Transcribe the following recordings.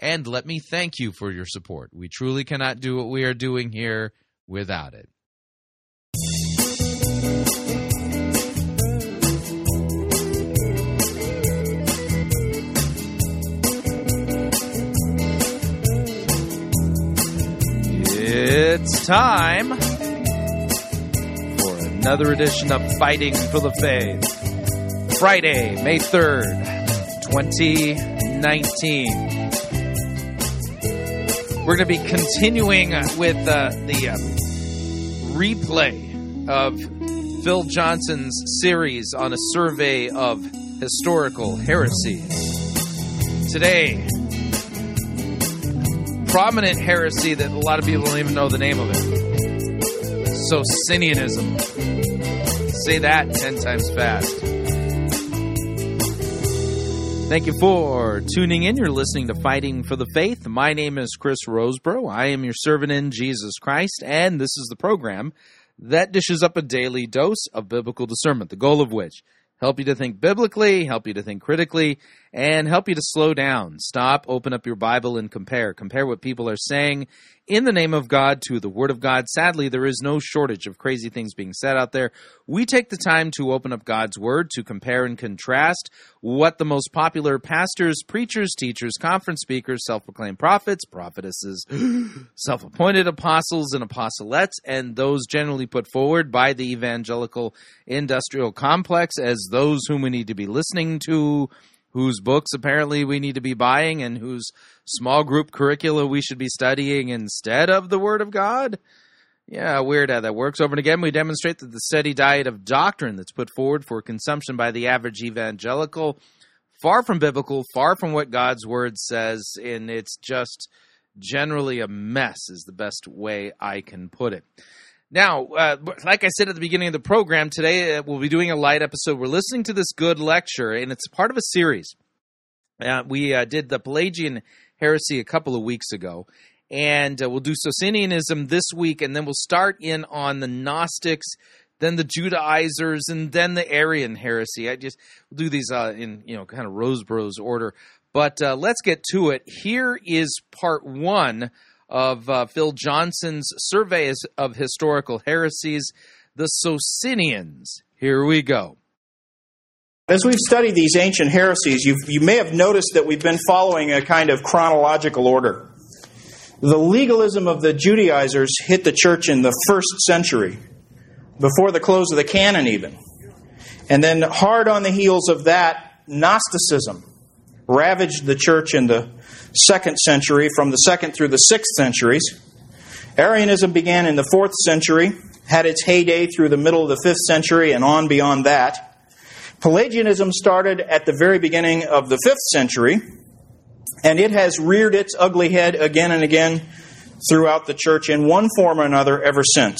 and let me thank you for your support. We truly cannot do what we are doing here without it. It's time for another edition of Fighting for the Faith. Friday, May 3rd, 2019. We're going to be continuing with uh, the uh, replay of Phil Johnson's series on a survey of historical heresies. Today, prominent heresy that a lot of people don't even know the name of it. Socinianism. Say that 10 times fast. Thank you for tuning in. You're listening to Fighting for the Faith. My name is Chris Rosebrough. I am your servant in Jesus Christ, and this is the program that dishes up a daily dose of biblical discernment, the goal of which help you to think biblically, help you to think critically, and help you to slow down. Stop, open up your Bible, and compare. Compare what people are saying in the name of God to the Word of God. Sadly, there is no shortage of crazy things being said out there. We take the time to open up God's Word to compare and contrast what the most popular pastors, preachers, teachers, conference speakers, self proclaimed prophets, prophetesses, self appointed apostles, and apostolettes, and those generally put forward by the evangelical industrial complex as those whom we need to be listening to whose books apparently we need to be buying and whose small group curricula we should be studying instead of the Word of God. Yeah, weird how that works. Over and again, we demonstrate that the steady diet of doctrine that's put forward for consumption by the average evangelical, far from biblical, far from what God's Word says, and it's just generally a mess, is the best way I can put it. Now, uh, like I said at the beginning of the program, today uh, we'll be doing a light episode. We're listening to this good lecture, and it's part of a series. Uh, we uh, did the Pelagian heresy a couple of weeks ago, and uh, we'll do Socinianism this week, and then we'll start in on the Gnostics, then the Judaizers, and then the Arian heresy. I just we'll do these uh, in you know kind of Rosebrough's order. But let's get to it. Here is part one of uh, Phil Johnson's Survey of Historical Heresies, the Socinians. Here we go. As we've studied these ancient heresies, you may have noticed that we've been following a kind of chronological order. The legalism of the Judaizers hit the church in the first century, before the close of the canon, even. And then, hard on the heels of that, Gnosticism ravaged the church in the second century, from the second through the sixth centuries. Arianism began in the fourth century, had its heyday through the middle of the fifth century, and on beyond that. Pelagianism started at the very beginning of the fifth century, and it has reared its ugly head again and again throughout the church in one form or another ever since.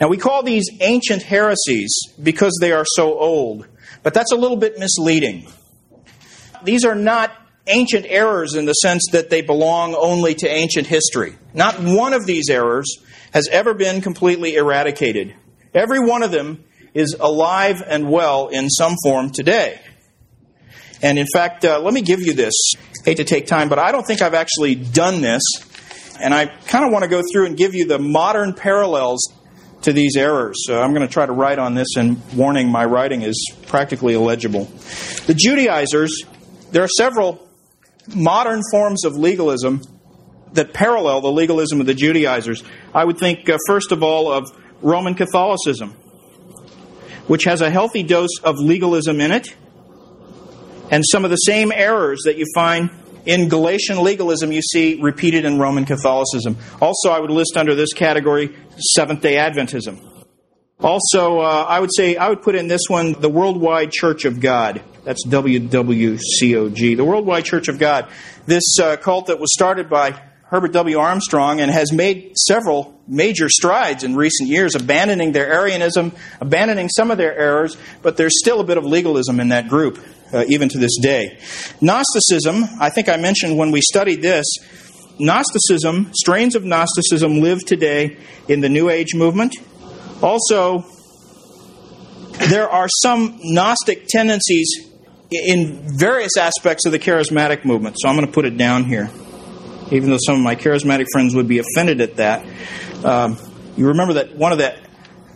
Now, we call these ancient heresies because they are so old, but that's a little bit misleading. These are not ancient errors in the sense that they belong only to ancient history. Not one of these errors has ever been completely eradicated. Every one of them is alive and well in some form today. And in fact, uh, let me give you this. I hate to take time, but I don't think I've actually done this. And I kind of want to go through and give you the modern parallels to these errors. So I'm going to try to write on this, and warning, my writing is practically illegible. The Judaizers, there are several modern forms of legalism that parallel the legalism of the Judaizers. I would think, uh, first of all, of Roman Catholicism, which has a healthy dose of legalism in it, and some of the same errors that you find in Galatian legalism you see repeated in Roman Catholicism. Also, I would list under this category Seventh day Adventism. Also, uh, I would say I would put in this one the Worldwide Church of God. That's WWCOG, the Worldwide Church of God. This uh, cult that was started by Herbert W. Armstrong and has made several major strides in recent years, abandoning their Arianism, abandoning some of their errors, but there's still a bit of legalism in that group, uh, even to this day. Gnosticism, I think I mentioned when we studied this, Gnosticism, strains of Gnosticism live today in the New Age movement. Also, there are some Gnostic tendencies in various aspects of the charismatic movement, so I'm going to put it down here even though some of my charismatic friends would be offended at that. Um, you remember that one of the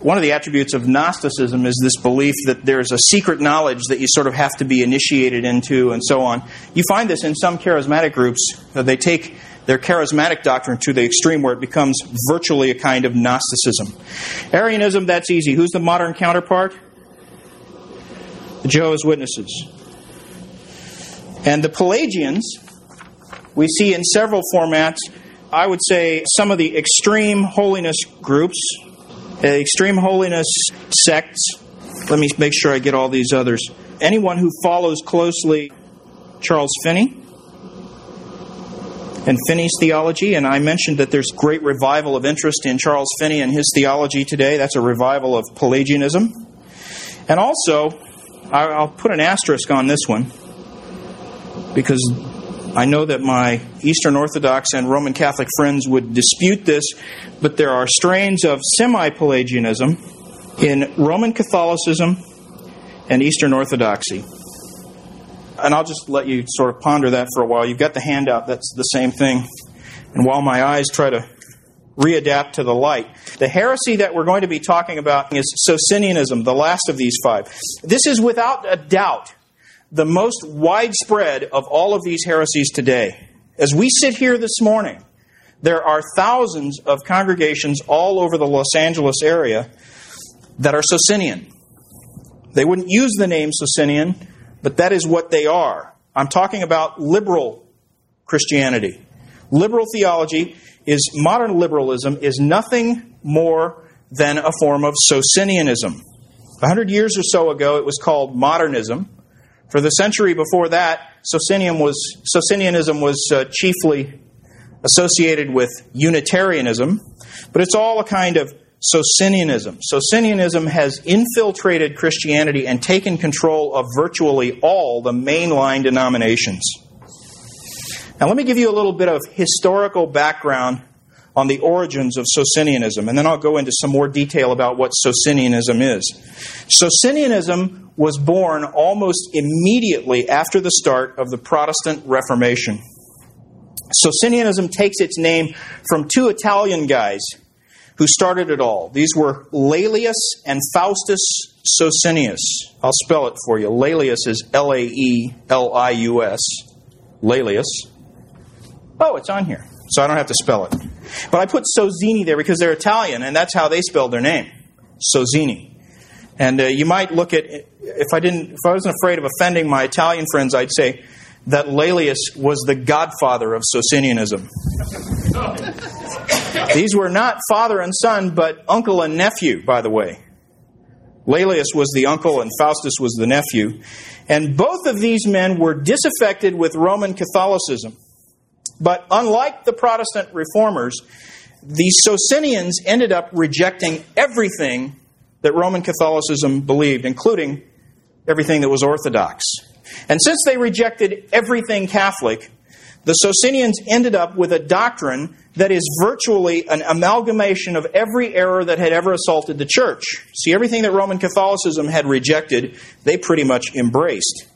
one of the attributes of Gnosticism is this belief that there's a secret knowledge that you sort of have to be initiated into, and so on. You find this in some charismatic groups. Uh, they take their charismatic doctrine to the extreme where it becomes virtually a kind of Gnosticism. Arianism, that's easy. Who's the modern counterpart? The Jehovah's Witnesses. And the Pelagians, we see in several formats, I would say, some of the extreme holiness groups, uh, extreme holiness sects. Let me make sure I get all these others. Anyone who follows closely Charles Finney and Finney's theology, and I mentioned that there's great revival of interest in Charles Finney and his theology today. That's a revival of Pelagianism. And also, I'll put an asterisk on this one because I know that my Eastern Orthodox and Roman Catholic friends would dispute this, but there are strains of semi Pelagianism in Roman Catholicism and Eastern Orthodoxy. And I'll just let you sort of ponder that for a while. You've got the handout, that's the same thing. And while my eyes try to readapt to the light, the heresy that we're going to be talking about is Socinianism, the last of these five. This is without a doubt the most widespread of all of these heresies today. As we sit here this morning, there are thousands of congregations all over the Los Angeles area that are Socinian. They wouldn't use the name Socinian, but that is what they are. I'm talking about liberal Christianity. Liberal theology is modern liberalism is nothing more than a form of Socinianism. A hundred years or so ago, it was called modernism. For the century before that, was, Socinianism was uh, chiefly associated with Unitarianism, but it's all a kind of Socinianism. Socinianism has infiltrated Christianity and taken control of virtually all the mainline denominations. Now, let me give you a little bit of historical background on the origins of Socinianism, and then I'll go into some more detail about what Socinianism is. Socinianism was born almost immediately after the start of the Protestant Reformation. Socinianism takes its name from two Italian guys who started it all. These were Laelius and Faustus Socinius. I'll spell it for you. Laelius is L A E L I U S. Laelius. Oh, it's on here, so I don't have to spell it. But I put Sozzini there because they're Italian, and that's how they spelled their name, Sozzini. And uh, you might look at if I didn't, if I wasn't afraid of offending my Italian friends, I'd say that Laelius was the godfather of Socinianism. These were not father and son, but uncle and nephew, by the way. Laelius was the uncle and Faustus was the nephew. And both of these men were disaffected with Roman Catholicism. But unlike the Protestant reformers, the Socinians ended up rejecting everything that Roman Catholicism believed, including everything that was Orthodox. And since they rejected everything Catholic, the Socinians ended up with a doctrine that is virtually an amalgamation of every error that had ever assaulted the church. See, everything that Roman Catholicism had rejected, they pretty much embraced.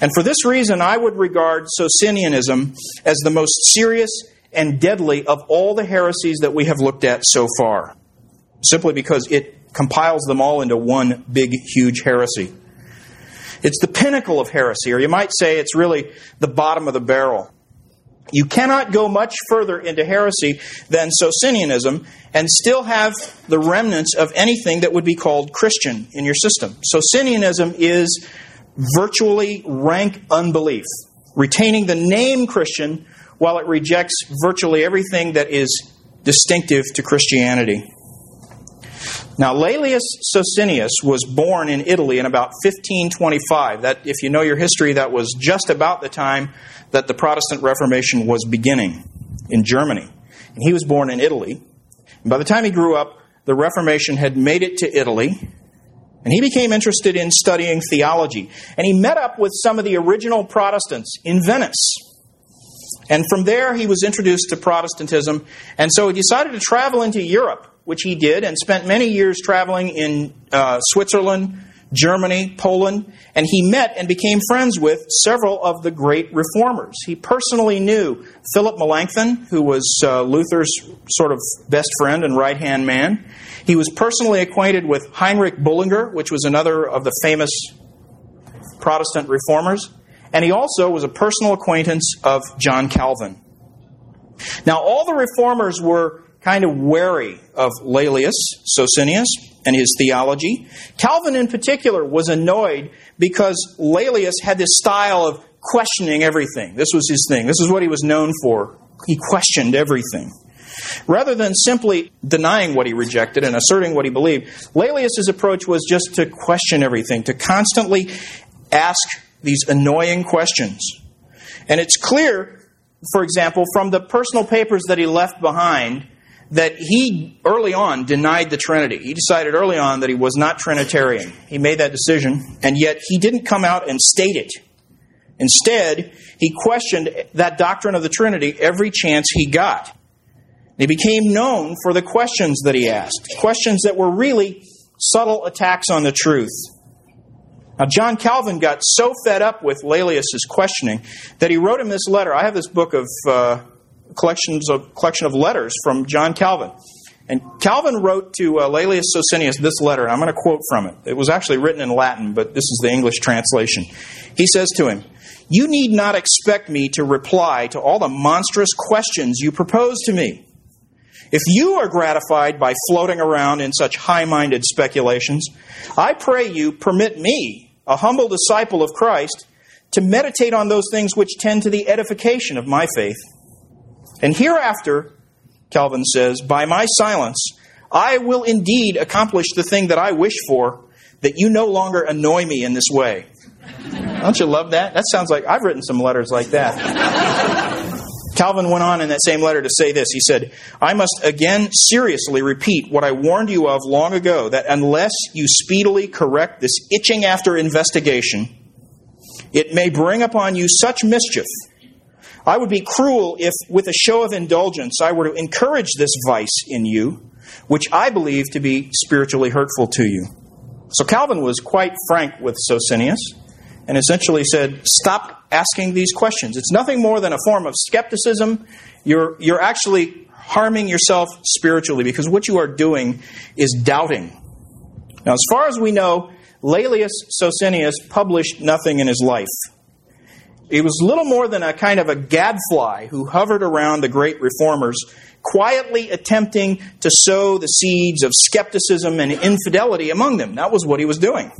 And for this reason, I would regard Socinianism as the most serious and deadly of all the heresies that we have looked at so far, simply because it compiles them all into one big, huge heresy. It's the pinnacle of heresy, or you might say it's really the bottom of the barrel. You cannot go much further into heresy than Socinianism and still have the remnants of anything that would be called Christian in your system. Socinianism is virtually rank unbelief, retaining the name Christian while it rejects virtually everything that is distinctive to Christianity. Now, Laelius Socinius was born in Italy in about 1525. That, if you know your history, that was just about the time that the Protestant Reformation was beginning in Germany. And he was born in Italy. And by the time he grew up, the Reformation had made it to Italy. And he became interested in studying theology. And he met up with some of the original Protestants in Venice. And from there, he was introduced to Protestantism. And so he decided to travel into Europe, which he did, and spent many years traveling in uh, Switzerland, Germany, Poland, and he met and became friends with several of the great reformers. He personally knew Philip Melanchthon, who was uh, Luther's sort of best friend and right hand man. He was personally acquainted with Heinrich Bullinger, which was another of the famous Protestant reformers. And he also was a personal acquaintance of John Calvin. Now, all the reformers were kind of wary of Laelius Socinius and his theology. Calvin, in particular, was annoyed because Laelius had this style of questioning everything. This was his thing. This is what he was known for. He questioned everything. Rather than simply denying what he rejected and asserting what he believed, Laelius's approach was just to question everything, to constantly ask these annoying questions. And it's clear, for example, from the personal papers that he left behind, that he early on denied the Trinity. He decided early on that he was not Trinitarian. He made that decision, and yet he didn't come out and state it. Instead, he questioned that doctrine of the Trinity every chance he got. He became known for the questions that he asked, questions that were really subtle attacks on the truth. Now, John Calvin got so fed up with Laelius's questioning that he wrote him this letter. I have this book of uh, collections of collection of letters from John Calvin. And Calvin wrote to uh, Laelius Socinius this letter, and I'm going to quote from it. It was actually written in Latin, but this is the English translation. He says to him, You need not expect me to reply to all the monstrous questions you propose to me. If you are gratified by floating around in such high minded speculations, I pray you permit me, a humble disciple of Christ, to meditate on those things which tend to the edification of my faith and hereafter, Calvin says, by my silence, I will indeed accomplish the thing that I wish for, that you no longer annoy me in this way. Don't you love that? That sounds like I've written some letters like that. Calvin went on in that same letter to say this. He said, I must again seriously repeat what I warned you of long ago that unless you speedily correct this itching after investigation, it may bring upon you such mischief I would be cruel if, with a show of indulgence, I were to encourage this vice in you, which I believe to be spiritually hurtful to you. So Calvin was quite frank with Socinius and essentially said, Stop asking these questions. It's nothing more than a form of skepticism. You're, you're actually harming yourself spiritually because what you are doing is doubting. Now, as far as we know, Laelius Socinius published nothing in his life. He was little more than a kind of a gadfly who hovered around the great reformers, quietly attempting to sow the seeds of skepticism and infidelity among them. That was what he was doing.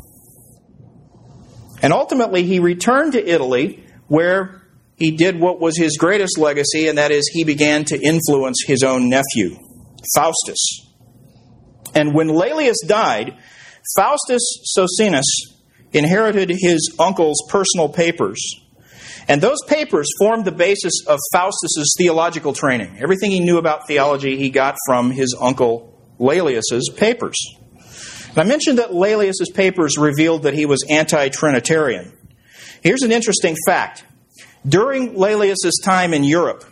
And ultimately, he returned to Italy, where he did what was his greatest legacy, and that is he began to influence his own nephew, Faustus. And when Laelius died, Faustus Socinus inherited his uncle's personal papers and those papers formed the basis of Faustus's theological training. Everything he knew about theology he got from his uncle Laelius's papers. And I mentioned that Laelius's papers revealed that he was anti-Trinitarian. Here's an interesting fact. During Laelius's time in Europe,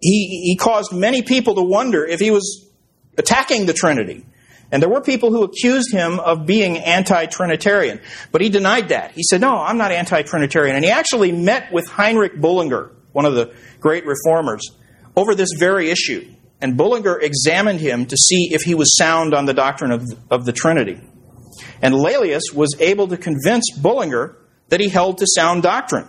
he, he caused many people to wonder if he was attacking the Trinity. And there were people who accused him of being anti Trinitarian. But he denied that. He said, No, I'm not anti Trinitarian. And he actually met with Heinrich Bullinger, one of the great reformers, over this very issue. And Bullinger examined him to see if he was sound on the doctrine of, of the Trinity. And Laelius was able to convince Bullinger that he held to sound doctrine.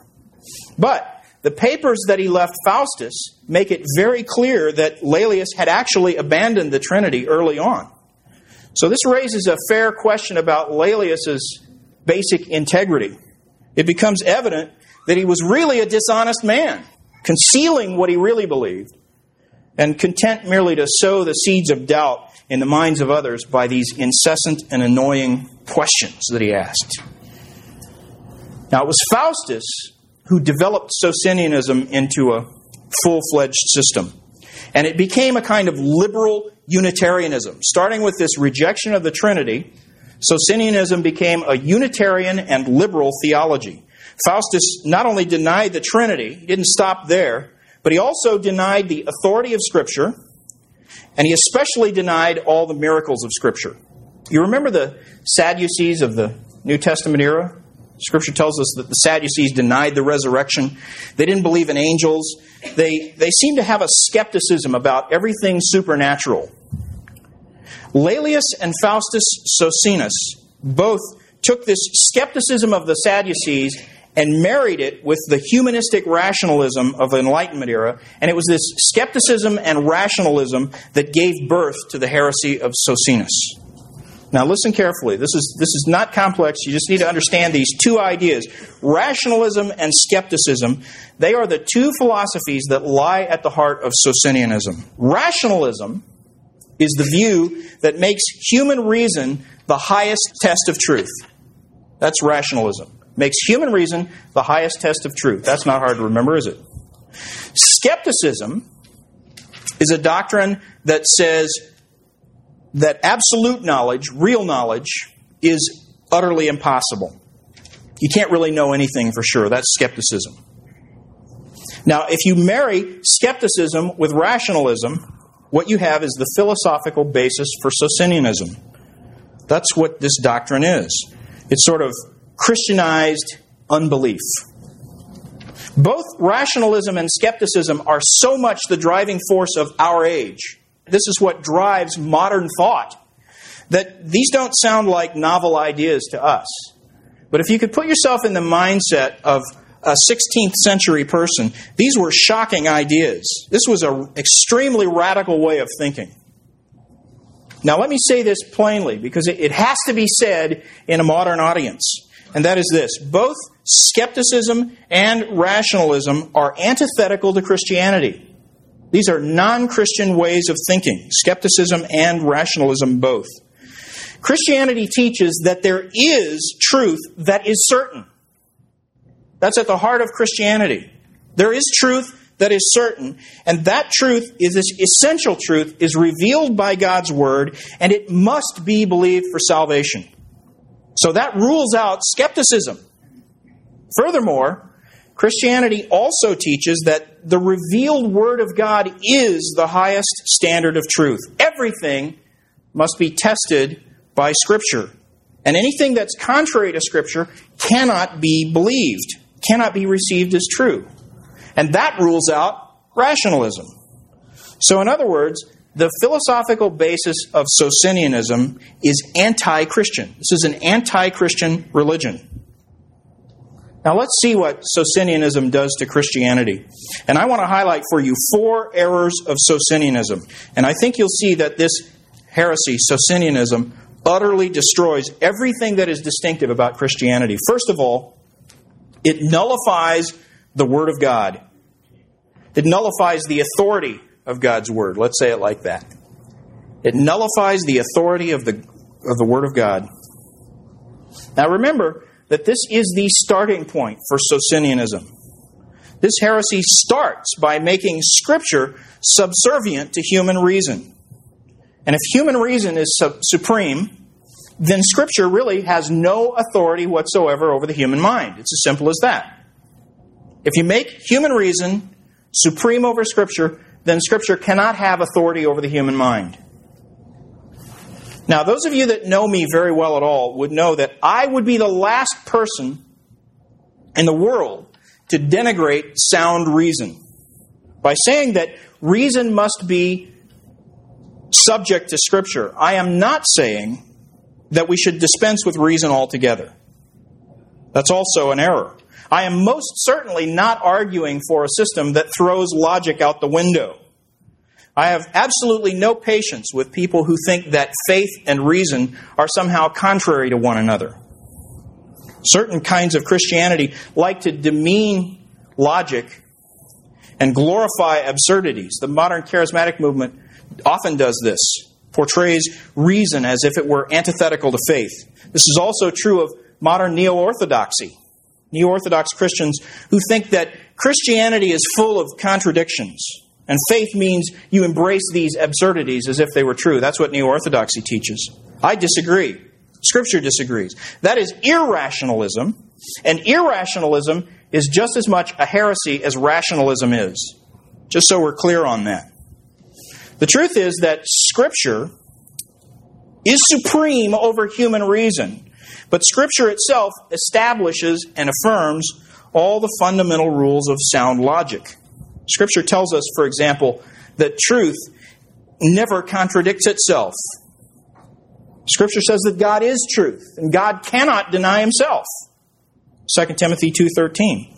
But the papers that he left Faustus make it very clear that Laelius had actually abandoned the Trinity early on. So this raises a fair question about Laelius's basic integrity. It becomes evident that he was really a dishonest man, concealing what he really believed. and content merely to sow the seeds of doubt in the minds of others by these incessant and annoying questions that he asked. Now, it was Faustus who developed Socinianism into a full fledged system. And it became a kind of liberal Unitarianism. Starting with this rejection of the Trinity, Socinianism became a Unitarian and liberal theology. Faustus not only denied the Trinity, he didn't stop there, but he also denied the authority of Scripture, and he especially denied all the miracles of Scripture. You remember the Sadducees of the New Testament era? Scripture tells us that the Sadducees denied the resurrection. They didn't believe in angels. They, they seem to have a skepticism about everything supernatural. Laelius and Faustus Socinus both took this skepticism of the Sadducees and married it with the humanistic rationalism of the Enlightenment era. And it was this skepticism and rationalism that gave birth to the heresy of Socinus. Now listen carefully. This is, this is not complex. You just need to understand these two ideas. Rationalism and skepticism, they are the two philosophies that lie at the heart of Socinianism. Rationalism is the view that makes human reason the highest test of truth. That's rationalism. Makes human reason the highest test of truth. That's not hard to remember, is it? Skepticism is a doctrine that says that absolute knowledge, real knowledge, is utterly impossible. You can't really know anything for sure. That's skepticism. Now, if you marry skepticism with rationalism, what you have is the philosophical basis for Socinianism. That's what this doctrine is. It's sort of Christianized unbelief. Both rationalism and skepticism are so much the driving force of our age this is what drives modern thought. That these don't sound like novel ideas to us. But if you could put yourself in the mindset of a 16th century person, these were shocking ideas. This was an extremely radical way of thinking. Now, let me say this plainly because it has to be said in a modern audience, and that is this both skepticism and rationalism are antithetical to Christianity. These are non Christian ways of thinking, skepticism and rationalism both. Christianity teaches that there is truth that is certain. That's at the heart of Christianity. There is truth that is certain, and that truth is this essential truth is revealed by God's word, and it must be believed for salvation. So that rules out skepticism. Furthermore, Christianity also teaches that the revealed Word of God is the highest standard of truth. Everything must be tested by Scripture. And anything that's contrary to Scripture cannot be believed, cannot be received as true. And that rules out rationalism. So, in other words, the philosophical basis of Socinianism is anti Christian. This is an anti Christian religion. Now let's see what Socinianism does to Christianity. And I want to highlight for you four errors of Socinianism. And I think you'll see that this heresy, Socinianism, utterly destroys everything that is distinctive about Christianity. First of all, it nullifies the Word of God. It nullifies the authority of God's Word. Let's say it like that. It nullifies the authority of the, of the Word of God. Now remember, that this is the starting point for Socinianism. This heresy starts by making Scripture subservient to human reason. And if human reason is supreme, then Scripture really has no authority whatsoever over the human mind. It's as simple as that. If you make human reason supreme over Scripture, then Scripture cannot have authority over the human mind. Now, those of you that know me very well at all would know that I would be the last person in the world to denigrate sound reason by saying that reason must be subject to Scripture. I am not saying that we should dispense with reason altogether. That's also an error. I am most certainly not arguing for a system that throws logic out the window. I have absolutely no patience with people who think that faith and reason are somehow contrary to one another. Certain kinds of Christianity like to demean logic and glorify absurdities. The modern charismatic movement often does this, portrays reason as if it were antithetical to faith. This is also true of modern neo orthodoxy. Neo Orthodox Christians who think that Christianity is full of contradictions, and faith means you embrace these absurdities as if they were true. That's what Neo Orthodoxy teaches. I disagree. Scripture disagrees. That is irrationalism, and irrationalism is just as much a heresy as rationalism is. Just so we're clear on that. The truth is that Scripture is supreme over human reason. But Scripture itself establishes and affirms all the fundamental rules of sound logic. Scripture tells us, for example, that truth never contradicts itself. Scripture says that God is truth, and God cannot deny himself. 2 Timothy 2:13.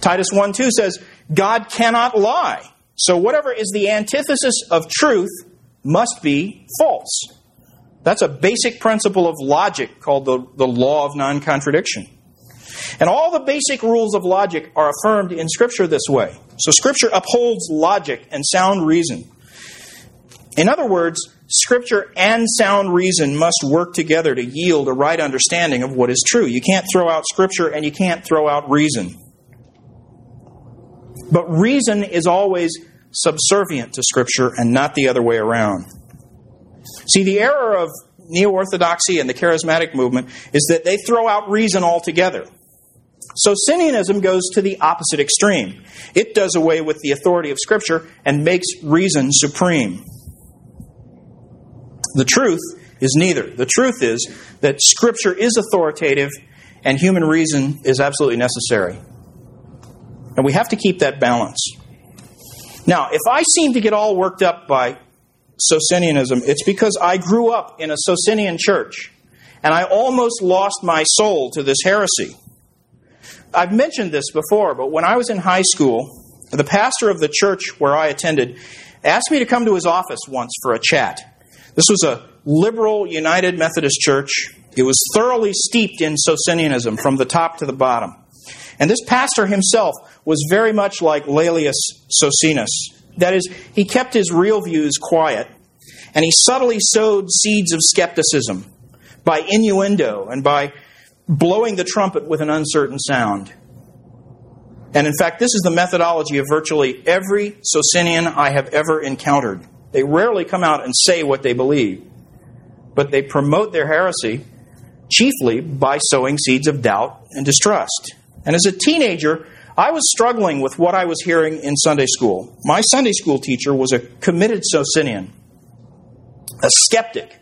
Titus 1:2 says, God cannot lie. So whatever is the antithesis of truth must be false. That's a basic principle of logic called the, the law of non contradiction. And all the basic rules of logic are affirmed in Scripture this way. So Scripture upholds logic and sound reason. In other words, Scripture and sound reason must work together to yield a right understanding of what is true. You can't throw out Scripture and you can't throw out reason. But reason is always subservient to Scripture and not the other way around. See, the error of neo orthodoxy and the charismatic movement is that they throw out reason altogether. So Socinianism goes to the opposite extreme. It does away with the authority of Scripture and makes reason supreme. The truth is neither. The truth is that Scripture is authoritative and human reason is absolutely necessary. And we have to keep that balance. Now, if I seem to get all worked up by Socinianism, it's because I grew up in a Socinian church and I almost lost my soul to this heresy. I've mentioned this before, but when I was in high school, the pastor of the church where I attended asked me to come to his office once for a chat. This was a liberal United Methodist church. It was thoroughly steeped in Socinianism from the top to the bottom. And this pastor himself was very much like Laelius Socinus, that is, he kept his real views quiet, and he subtly sowed seeds of skepticism by innuendo and by blowing the trumpet with an uncertain sound. And in fact, this is the methodology of virtually every Socinian I have ever encountered. They rarely come out and say what they believe, but they promote their heresy chiefly by sowing seeds of doubt and distrust. And as a teenager, I was struggling with what I was hearing in Sunday school. My Sunday school teacher was a committed Socinian, a skeptic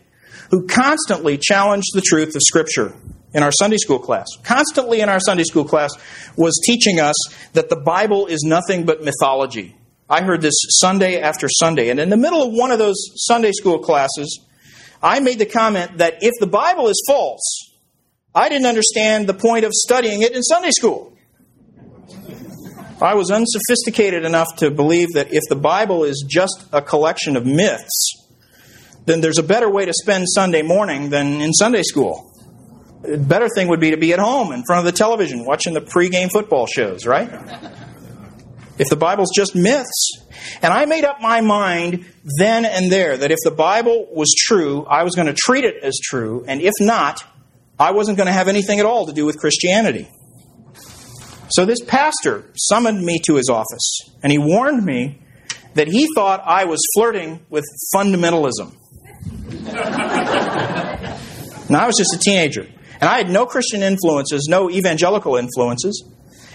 who constantly challenged the truth of Scripture in our Sunday school class. Constantly in our Sunday school class was teaching us that the Bible is nothing but mythology. I heard this Sunday after Sunday. And in the middle of one of those Sunday school classes, I made the comment that if the Bible is false, I didn't understand the point of studying it in Sunday school. I was unsophisticated enough to believe that if the Bible is just a collection of myths, then there's a better way to spend Sunday morning than in Sunday school. A better thing would be to be at home in front of the television watching the pregame football shows, right? if the Bible's just myths. And I made up my mind then and there that if the Bible was true, I was going to treat it as true, and if not, I wasn't going to have anything at all to do with Christianity. So this pastor summoned me to his office, and he warned me that he thought I was flirting with fundamentalism. now, I was just a teenager, and I had no Christian influences, no evangelical influences,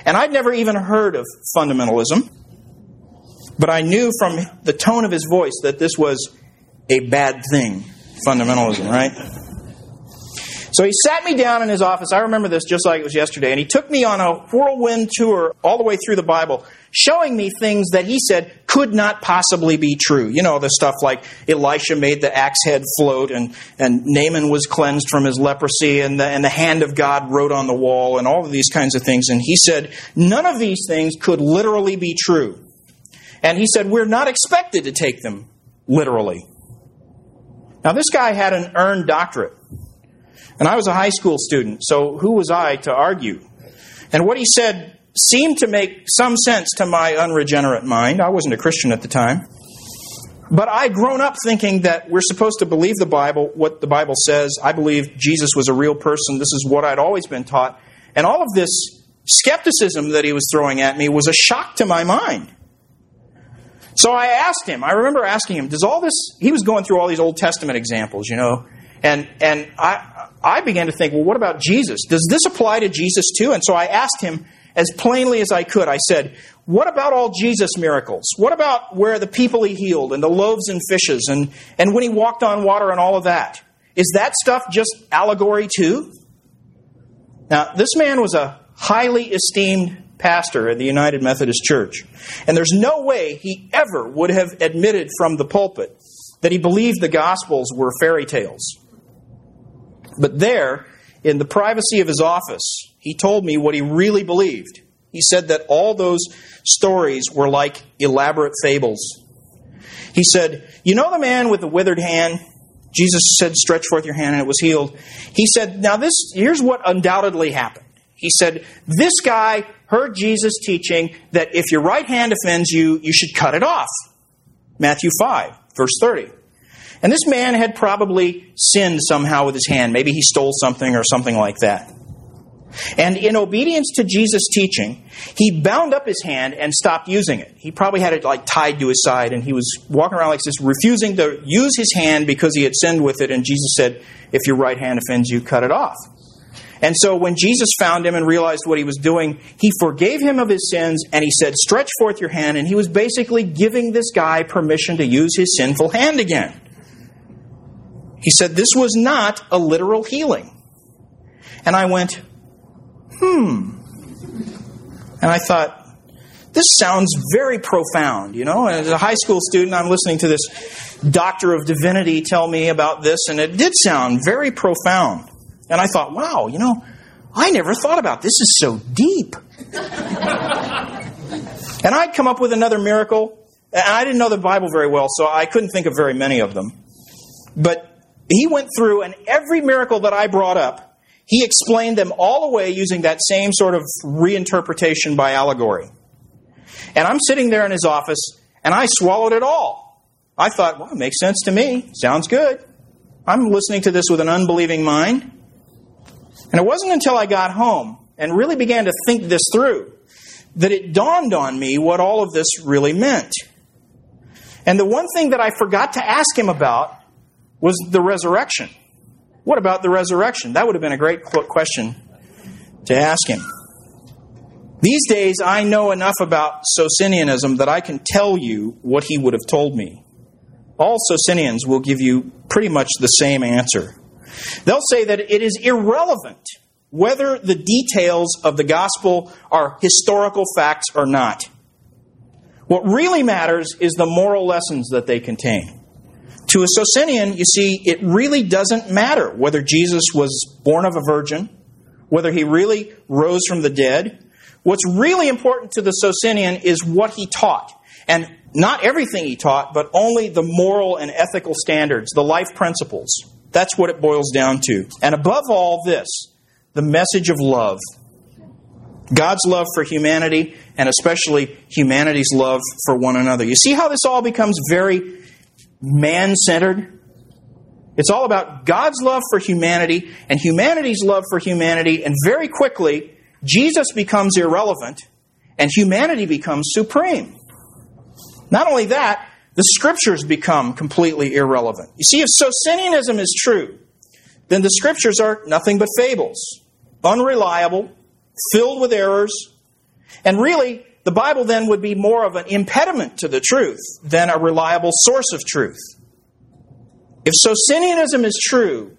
and I'd never even heard of fundamentalism. But I knew from the tone of his voice that this was a bad thing, fundamentalism, right? So he sat me down in his office. I remember this just like it was yesterday. And he took me on a whirlwind tour all the way through the Bible, showing me things that he said could not possibly be true. You know, the stuff like Elisha made the axe head float and, and Naaman was cleansed from his leprosy and the, and the hand of God wrote on the wall and all of these kinds of things. And he said, none of these things could literally be true. And he said, we're not expected to take them literally. Now, this guy had an earned doctorate. And I was a high school student, so who was I to argue? And what he said seemed to make some sense to my unregenerate mind. I wasn't a Christian at the time. But I'd grown up thinking that we're supposed to believe the Bible, what the Bible says. I believe Jesus was a real person. This is what I'd always been taught. And all of this skepticism that he was throwing at me was a shock to my mind. So I asked him, I remember asking him, does all this, he was going through all these Old Testament examples, you know, and, and I, I began to think, well, what about Jesus? Does this apply to Jesus too? And so I asked him as plainly as I could, I said, what about all Jesus miracles? What about where the people he healed and the loaves and fishes and, and when he walked on water and all of that? Is that stuff just allegory too? Now, this man was a highly esteemed pastor at the United Methodist Church. And there's no way he ever would have admitted from the pulpit that he believed the Gospels were fairy tales. But there, in the privacy of his office, he told me what he really believed. He said that all those stories were like elaborate fables. He said, You know the man with the withered hand? Jesus said, Stretch forth your hand, and it was healed. He said, Now, this, here's what undoubtedly happened. He said, This guy heard Jesus teaching that if your right hand offends you, you should cut it off. Matthew 5, verse 30. And this man had probably sinned somehow with his hand. Maybe he stole something or something like that. And in obedience to Jesus' teaching, he bound up his hand and stopped using it. He probably had it like tied to his side, and he was walking around like this, refusing to use his hand because he had sinned with it. And Jesus said, If your right hand offends you, cut it off. And so when Jesus found him and realized what he was doing, he forgave him of his sins and he said, Stretch forth your hand. And he was basically giving this guy permission to use his sinful hand again. He said, This was not a literal healing. And I went, Hmm. And I thought, this sounds very profound, you know. As a high school student, I'm listening to this doctor of divinity tell me about this, and it did sound very profound. And I thought, wow, you know, I never thought about this. this is so deep. and I'd come up with another miracle, and I didn't know the Bible very well, so I couldn't think of very many of them. But he went through, and every miracle that I brought up, he explained them all away using that same sort of reinterpretation by allegory. And I'm sitting there in his office, and I swallowed it all. I thought, well, it makes sense to me. Sounds good. I'm listening to this with an unbelieving mind. And it wasn't until I got home and really began to think this through that it dawned on me what all of this really meant. And the one thing that I forgot to ask him about was the resurrection. What about the resurrection? That would have been a great question to ask him. These days, I know enough about Socinianism that I can tell you what he would have told me. All Socinians will give you pretty much the same answer. They'll say that it is irrelevant whether the details of the gospel are historical facts or not. What really matters is the moral lessons that they contain. To a Socinian, you see, it really doesn't matter whether Jesus was born of a virgin, whether he really rose from the dead. What's really important to the Socinian is what he taught. And not everything he taught, but only the moral and ethical standards, the life principles. That's what it boils down to. And above all this, the message of love. God's love for humanity, and especially humanity's love for one another. You see how this all becomes very man centered? It's all about God's love for humanity and humanity's love for humanity, and very quickly, Jesus becomes irrelevant and humanity becomes supreme. Not only that, the scriptures become completely irrelevant. You see, if Socinianism is true, then the scriptures are nothing but fables, unreliable, filled with errors, and really, the Bible then would be more of an impediment to the truth than a reliable source of truth. If Socinianism is true,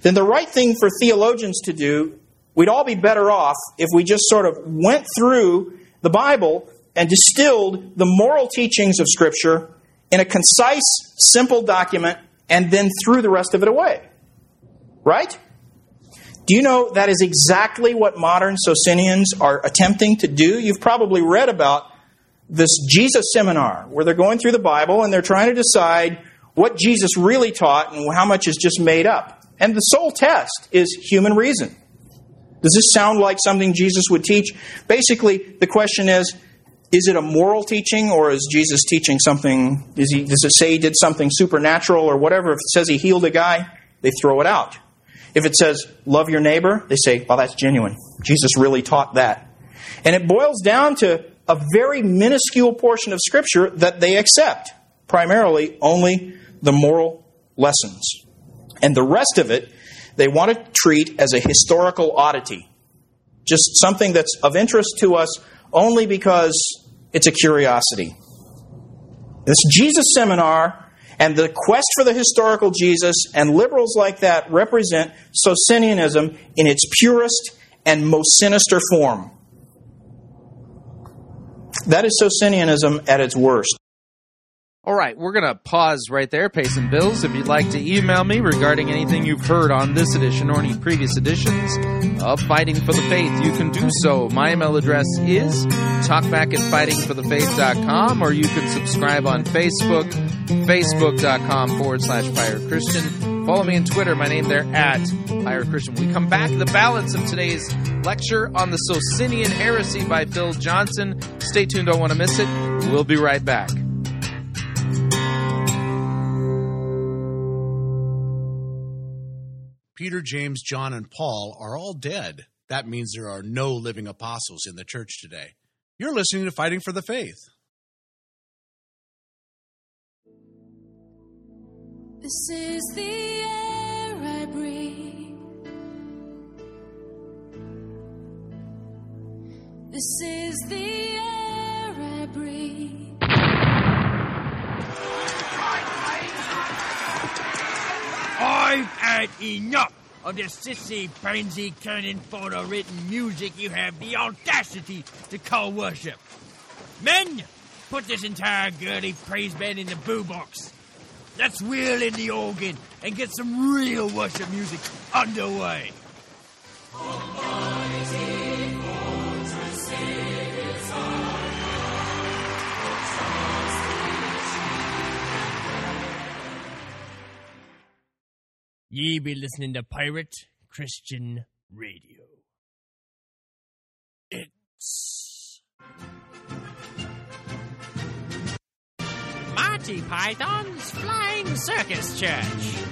then the right thing for theologians to do, we'd all be better off if we just sort of went through the Bible and distilled the moral teachings of Scripture in a concise, simple document and then threw the rest of it away. Right? Do you know that is exactly what modern Socinians are attempting to do? You've probably read about this Jesus seminar where they're going through the Bible and they're trying to decide what Jesus really taught and how much is just made up. And the sole test is human reason. Does this sound like something Jesus would teach? Basically, the question is is it a moral teaching or is Jesus teaching something? He, does it say he did something supernatural or whatever? If it says he healed a guy, they throw it out. If it says love your neighbor, they say, well, that's genuine. Jesus really taught that. And it boils down to a very minuscule portion of Scripture that they accept, primarily only the moral lessons. And the rest of it, they want to treat as a historical oddity, just something that's of interest to us only because it's a curiosity. This Jesus seminar and the quest for the historical Jesus and liberals like that represent Socinianism in its purest and most sinister form. That is Socinianism at its worst. All right, we're going to pause right there, pay some bills. If you'd like to email me regarding anything you've heard on this edition or any previous editions of Fighting for the Faith, you can do so. My email address is talkback at fightingforthefaith.com, or you can subscribe on Facebook, facebook.com forward slash Pirate Christian. Follow me on Twitter, my name there at Pirate Christian. we come back, the balance of today's lecture on the Socinian heresy by Phil Johnson. Stay tuned, don't want to miss it. We'll be right back. Peter, James, John, and Paul are all dead. That means there are no living apostles in the church today. You're listening to Fighting for the Faith. This is the air I breathe. This is the air I breathe. I've had enough of the sissy, pansy, cannon photo written music you have the audacity to call worship. Men, put this entire girly praise band in the boo box. Let's wheel in the organ and get some real worship music underway. Ye be listening to Pirate Christian Radio. It's Monty Python's Flying Circus Church.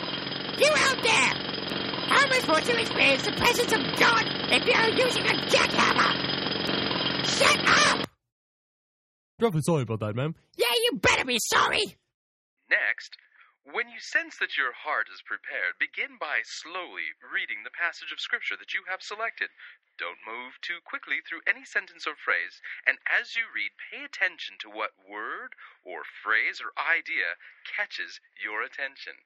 You out there! How am I supposed to experience the presence of God if you're using a jackhammer? Shut up! Awfully sorry about that, ma'am. Yeah, you better be sorry! Next, when you sense that your heart is prepared, begin by slowly reading the passage of Scripture that you have selected. Don't move too quickly through any sentence or phrase, and as you read, pay attention to what word or phrase or idea catches your attention.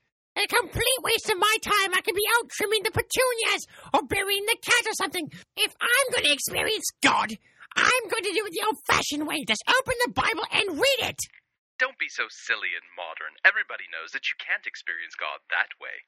A complete waste of my time. I could be out trimming the petunias or burying the cat or something. If I'm going to experience God, I'm going to do it the old fashioned way. Just open the Bible and read it. Don't be so silly and modern. Everybody knows that you can't experience God that way.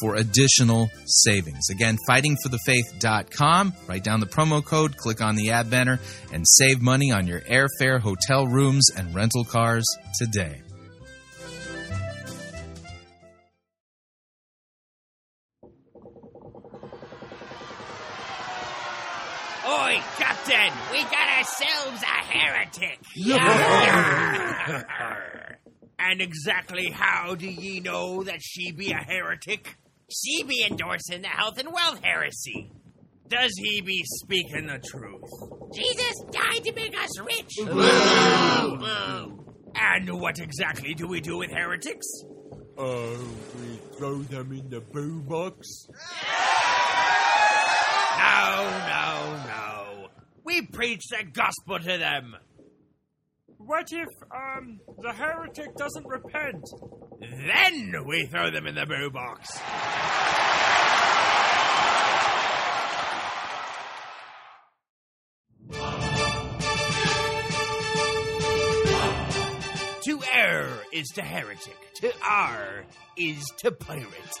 for additional savings. Again, fightingforthefaith.com. Write down the promo code, click on the ad banner, and save money on your airfare, hotel rooms, and rental cars today. Oi, Captain! We got ourselves a heretic! and exactly how do ye know that she be a heretic? She be endorsing the health and wealth heresy. Does he be speaking the truth? Jesus died to make us rich. And what exactly do we do with heretics? Oh, we throw them in the boo box. No, no, no. We preach the gospel to them. What if, um, the heretic doesn't repent? Then we throw them in the boo box. To err is to heretic. To R is to pirate.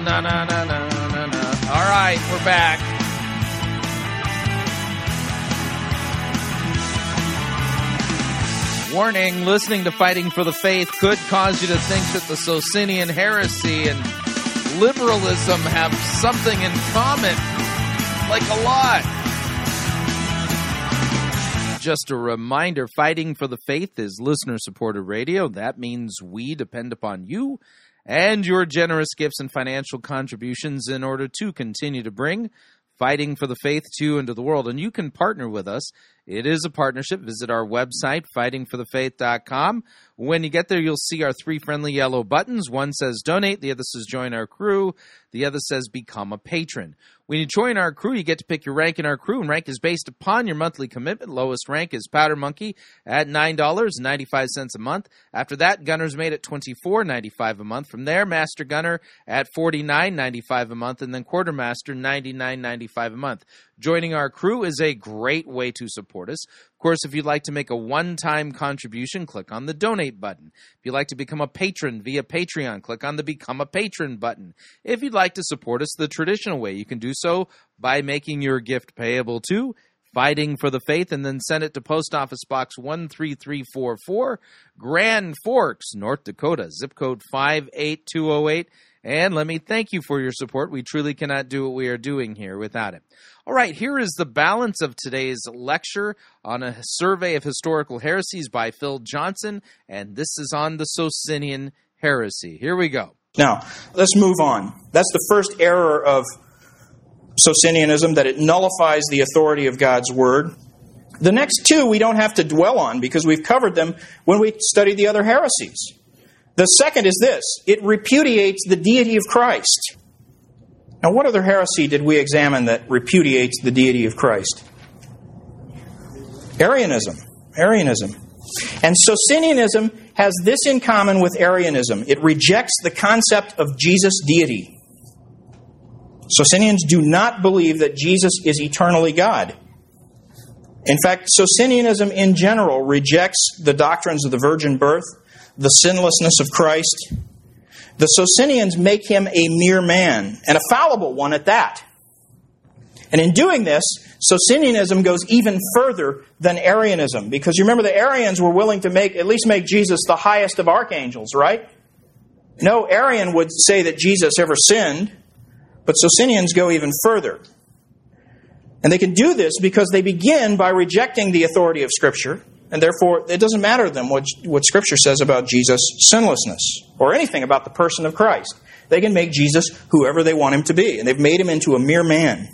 Na, na, na, na, na, na. All right, we're back. Warning listening to Fighting for the Faith could cause you to think that the Socinian heresy and liberalism have something in common. Like a lot. Just a reminder Fighting for the Faith is listener supported radio. That means we depend upon you and your generous gifts and financial contributions in order to continue to bring fighting for the faith to you into the world. And you can partner with us It is a partnership. Visit our website, fightingforthefaith.com. When you get there, you'll see our three friendly yellow buttons. One says donate, the other says join our crew, the other says become a patron. When you join our crew, you get to pick your rank in our crew, and rank is based upon your monthly commitment. Lowest rank is Powder Monkey at $9.95 a month. After that, Gunner's Mate at $24.95 a month. From there, Master Gunner at $49.95 a month, and then Quartermaster $99.95 a month. Joining our crew is a great way to support us. Of course, if you'd like to make a one time contribution, click on the donate button. If you'd like to become a patron via Patreon, click on the become a patron button. If you'd like to support us the traditional way, you can do so by making your gift payable to Fighting for the Faith and then send it to Post Office Box 13344, Grand Forks, North Dakota, zip code 58208. And let me thank you for your support. We truly cannot do what we are doing here without it. All right, here is the balance of today's lecture on a survey of historical heresies by Phil Johnson, and this is on the Socinian heresy. Here we go. Now, let's move on. That's the first error of Socinianism, that it nullifies the authority of God's Word. The next two we don't have to dwell on because we've covered them when we study the other heresies. The second is this it repudiates the deity of Christ. Now, what other heresy did we examine that repudiates the deity of Christ? Arianism. Arianism. And Socinianism has this in common with Arianism it rejects the concept of Jesus' deity. Socinians do not believe that Jesus is eternally God. In fact, Socinianism in general rejects the doctrines of the virgin birth, the sinlessness of Christ. The Socinians make him a mere man, and a fallible one at that. And in doing this, Socinianism goes even further than Arianism, because you remember the Arians were willing to make at least make Jesus the highest of archangels, right? No Arian would say that Jesus ever sinned, but Socinians go even further. And they can do this because they begin by rejecting the authority of Scripture and therefore it doesn't matter to them what, what Scripture says about Jesus' sinlessness or anything about the person of Christ. They can make Jesus whoever they want him to be, and they've made him into a mere man.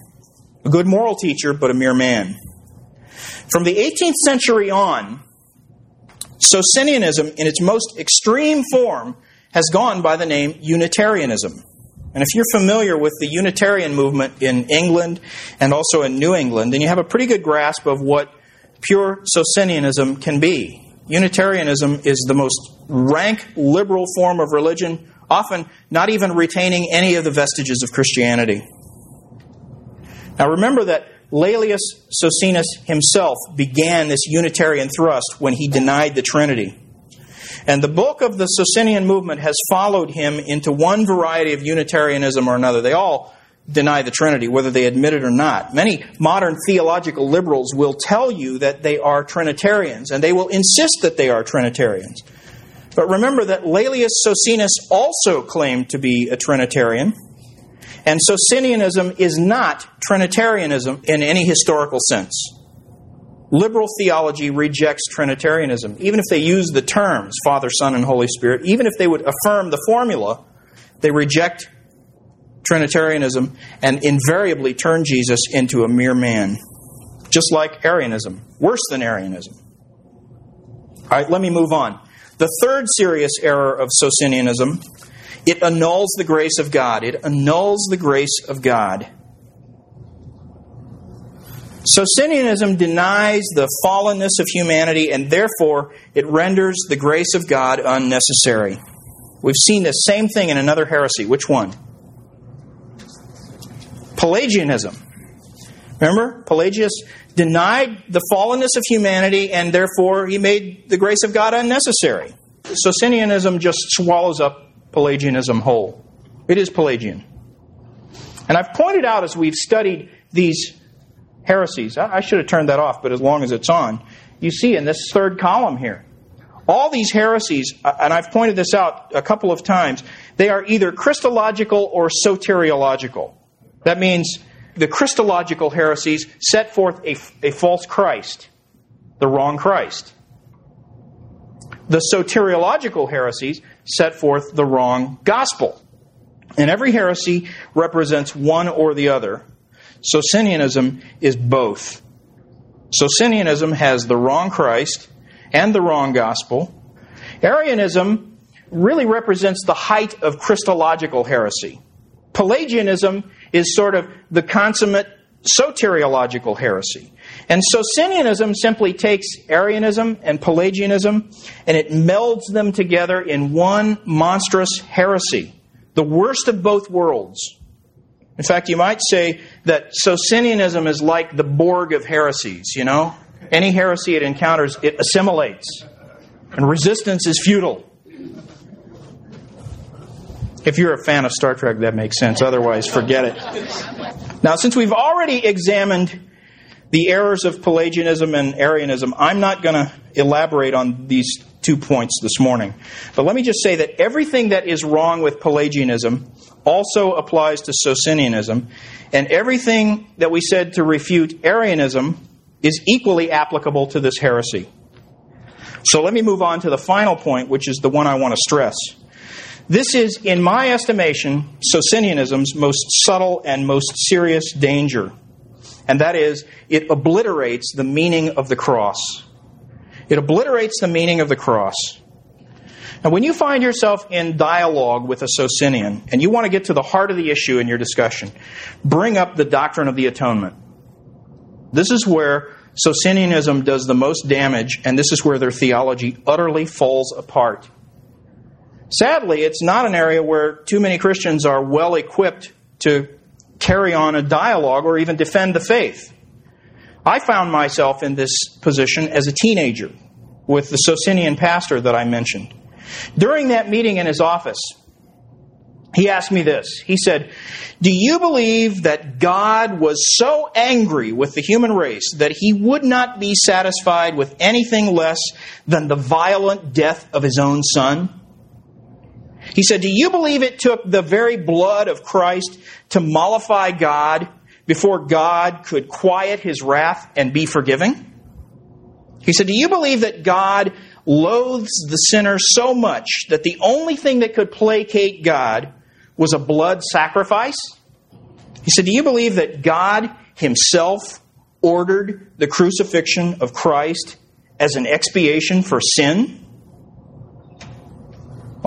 A good moral teacher, but a mere man. From the 18th century on, Socinianism, in its most extreme form, has gone by the name Unitarianism. And if you're familiar with the Unitarian movement in England and also in New England, then you have a pretty good grasp of what pure Socinianism can be. Unitarianism is the most rank liberal form of religion, often not even retaining any of the vestiges of Christianity. Now remember that Laelius Socinus himself began this Unitarian thrust when he denied the Trinity. And the bulk of the Socinian movement has followed him into one variety of Unitarianism or another. They all deny the Trinity, whether they admit it or not. Many modern theological liberals will tell you that they are Trinitarians, and they will insist that they are Trinitarians. But remember that Laelius Socinus also claimed to be a Trinitarian, and Socinianism is not Trinitarianism in any historical sense. Liberal theology rejects Trinitarianism, even if they use the terms Father, Son, and Holy Spirit, even if they would affirm the formula, they reject Trinitarianism and invariably turn Jesus into a mere man, just like Arianism, worse than Arianism. All right, let me move on. The third serious error of Socinianism, it annuls the grace of God. It annuls the grace of God. Socinianism denies the fallenness of humanity and therefore it renders the grace of God unnecessary. We've seen the same thing in another heresy. Which one? Pelagianism. Remember, Pelagius denied the fallenness of humanity and therefore he made the grace of God unnecessary. Socinianism just swallows up Pelagianism whole. It is Pelagian. And I've pointed out as we've studied these heresies, I should have turned that off, but as long as it's on, you see in this third column here, all these heresies, uh, and I've pointed this out a couple of times, they are either Christological or soteriological. That means the Christological heresies set forth a, a false Christ, the wrong Christ. The soteriological heresies set forth the wrong gospel. And every heresy represents one or the other. Socinianism is both. Socinianism has the wrong Christ and the wrong gospel. Arianism really represents the height of Christological heresy. Pelagianism is sort of the consummate soteriological heresy. And Socinianism simply takes Arianism and Pelagianism and it melds them together in one monstrous heresy, the worst of both worlds. In fact, you might say that Socinianism is like the Borg of heresies, you know? Any heresy it encounters, it assimilates. And resistance is futile. If you're a fan of Star Trek, that makes sense. Otherwise, forget it. Now, since we've already examined the errors of Pelagianism and Arianism, I'm not going to elaborate on these two points this morning. But let me just say that everything that is wrong with Pelagianism also applies to Socinianism, and everything that we said to refute Arianism is equally applicable to this heresy. So let me move on to the final point, which is the one I want to stress. This is, in my estimation, Socinianism's most subtle and most serious danger. And that is, it obliterates the meaning of the cross. It obliterates the meaning of the cross. Now, when you find yourself in dialogue with a Socinian and you want to get to the heart of the issue in your discussion, bring up the doctrine of the atonement. This is where Socinianism does the most damage, and this is where their theology utterly falls apart. Sadly, it's not an area where too many Christians are well equipped to carry on a dialogue or even defend the faith. I found myself in this position as a teenager with the Socinian pastor that I mentioned. During that meeting in his office, he asked me this. He said, Do you believe that God was so angry with the human race that he would not be satisfied with anything less than the violent death of his own son? He said, Do you believe it took the very blood of Christ to mollify God before God could quiet his wrath and be forgiving? He said, Do you believe that God loathes the sinner so much that the only thing that could placate God was a blood sacrifice? He said, Do you believe that God Himself ordered the crucifixion of Christ as an expiation for sin?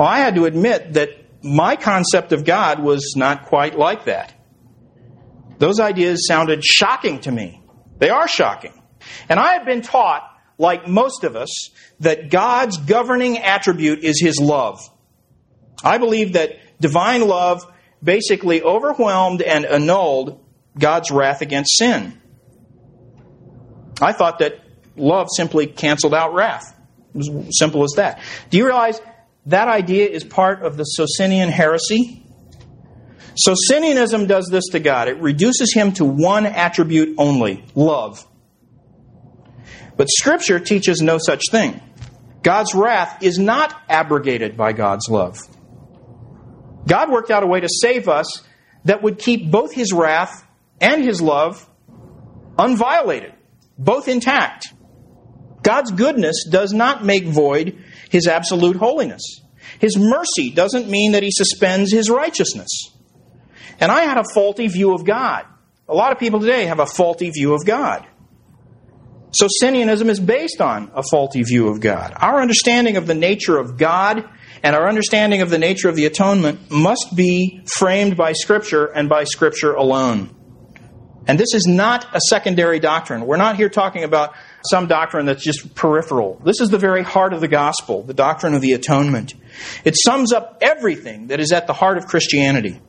Well, I had to admit that my concept of God was not quite like that. Those ideas sounded shocking to me. They are shocking. And I had been taught, like most of us, that God's governing attribute is His love. I believe that divine love basically overwhelmed and annulled God's wrath against sin. I thought that love simply canceled out wrath. It was simple as that. Do you realize that idea is part of the Socinian heresy? Socinianism does this to God. It reduces him to one attribute only love. But Scripture teaches no such thing. God's wrath is not abrogated by God's love. God worked out a way to save us that would keep both his wrath and his love unviolated, both intact. God's goodness does not make void his absolute holiness. His mercy doesn't mean that he suspends his righteousness. And I had a faulty view of God. A lot of people today have a faulty view of God. So Socinianism is based on a faulty view of God. Our understanding of the nature of God and our understanding of the nature of the atonement must be framed by Scripture and by Scripture alone. And this is not a secondary doctrine. We're not here talking about some doctrine that's just peripheral. This is the very heart of the gospel, the doctrine of the atonement. It sums up everything that is at the heart of Christianity.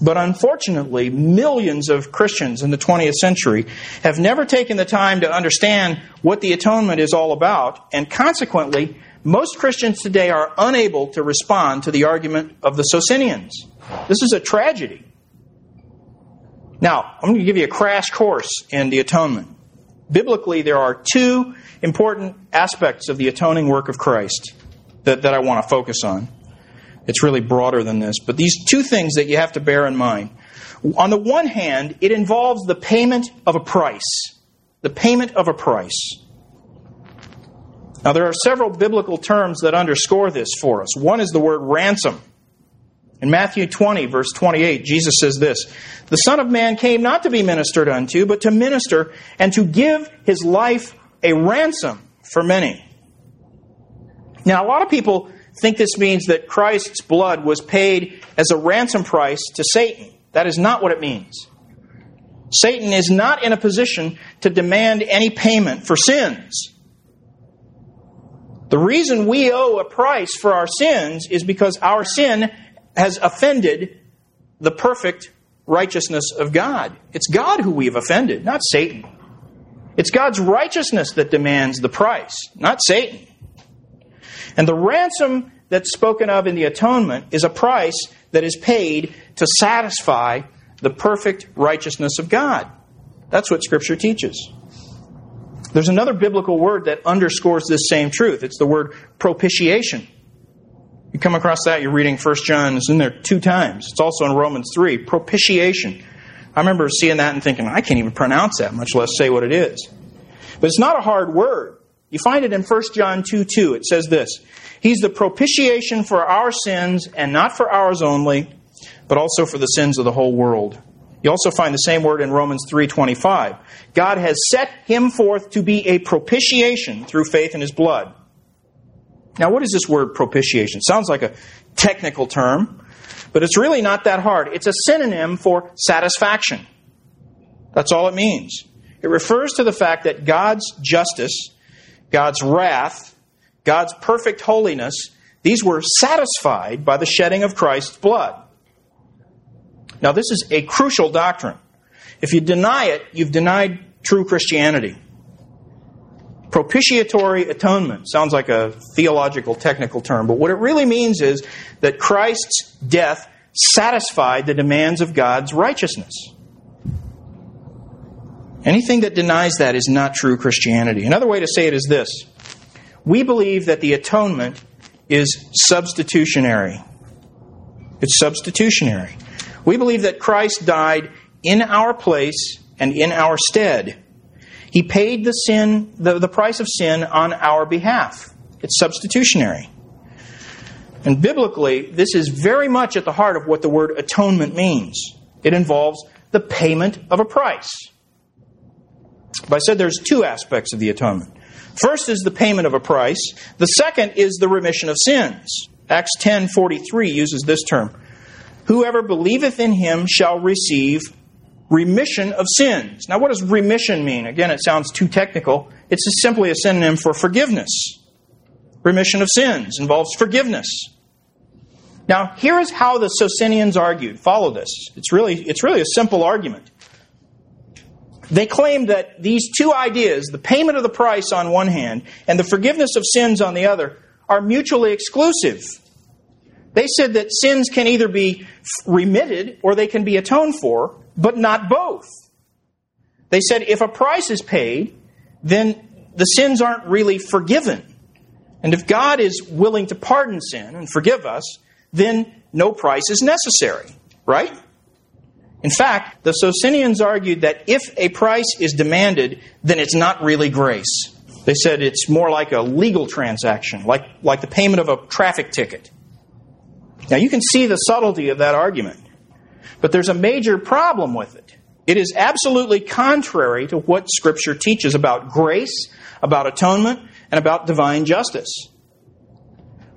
But unfortunately, millions of Christians in the 20th century have never taken the time to understand what the atonement is all about, and consequently, most Christians today are unable to respond to the argument of the Socinians. This is a tragedy. Now, I'm going to give you a crash course in the atonement. Biblically, there are two important aspects of the atoning work of Christ that, that I want to focus on. It's really broader than this, but these two things that you have to bear in mind. On the one hand, it involves the payment of a price. The payment of a price. Now, there are several biblical terms that underscore this for us. One is the word ransom. In Matthew 20, verse 28, Jesus says this The Son of Man came not to be ministered unto, but to minister and to give his life a ransom for many. Now, a lot of people think this means that Christ's blood was paid as a ransom price to Satan. That is not what it means. Satan is not in a position to demand any payment for sins. The reason we owe a price for our sins is because our sin has offended the perfect righteousness of God. It's God who we have offended, not Satan. It's God's righteousness that demands the price, not Satan. And the ransom that's spoken of in the atonement is a price that is paid to satisfy the perfect righteousness of God. That's what Scripture teaches. There's another biblical word that underscores this same truth. It's the word propitiation. You come across that, you're reading 1 John, it's in there two times. It's also in Romans 3, propitiation. I remember seeing that and thinking, I can't even pronounce that, much less say what it is. But it's not a hard word. You find it in 1 John 2 2. It says this He's the propitiation for our sins, and not for ours only, but also for the sins of the whole world. You also find the same word in Romans 3:25. God has set him forth to be a propitiation through faith in his blood. Now, what is this word propitiation? Sounds like a technical term, but it's really not that hard. It's a synonym for satisfaction. That's all it means. It refers to the fact that God's justice, God's wrath, God's perfect holiness, these were satisfied by the shedding of Christ's blood. Now, this is a crucial doctrine. If you deny it, you've denied true Christianity. Propitiatory atonement sounds like a theological technical term, but what it really means is that Christ's death satisfied the demands of God's righteousness. Anything that denies that is not true Christianity. Another way to say it is this we believe that the atonement is substitutionary. It's substitutionary. We believe that Christ died in our place and in our stead. He paid the sin, the, the price of sin on our behalf. It's substitutionary. And biblically, this is very much at the heart of what the word atonement means. It involves the payment of a price. But I said there's two aspects of the atonement. First is the payment of a price. The second is the remission of sins. Acts 10:43 uses this term. Whoever believeth in him shall receive remission of sins. Now, what does remission mean? Again, it sounds too technical. It's simply a synonym for forgiveness. Remission of sins involves forgiveness. Now, here is how the Socinians argued. Follow this. It's really, it's really a simple argument. They claimed that these two ideas, the payment of the price on one hand and the forgiveness of sins on the other, are mutually exclusive. They said that sins can either be remitted or they can be atoned for, but not both. They said if a price is paid, then the sins aren't really forgiven. And if God is willing to pardon sin and forgive us, then no price is necessary, right? In fact, the Socinians argued that if a price is demanded, then it's not really grace. They said it's more like a legal transaction, like, like the payment of a traffic ticket. Now, you can see the subtlety of that argument, but there's a major problem with it. It is absolutely contrary to what Scripture teaches about grace, about atonement, and about divine justice.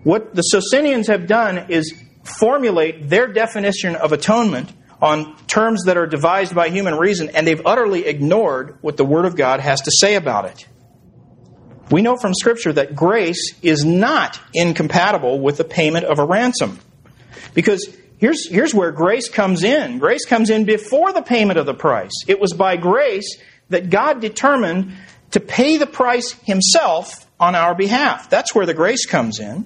What the Socinians have done is formulate their definition of atonement on terms that are devised by human reason, and they've utterly ignored what the Word of God has to say about it. We know from Scripture that grace is not incompatible with the payment of a ransom. Because here's, here's where grace comes in grace comes in before the payment of the price. It was by grace that God determined to pay the price Himself on our behalf. That's where the grace comes in.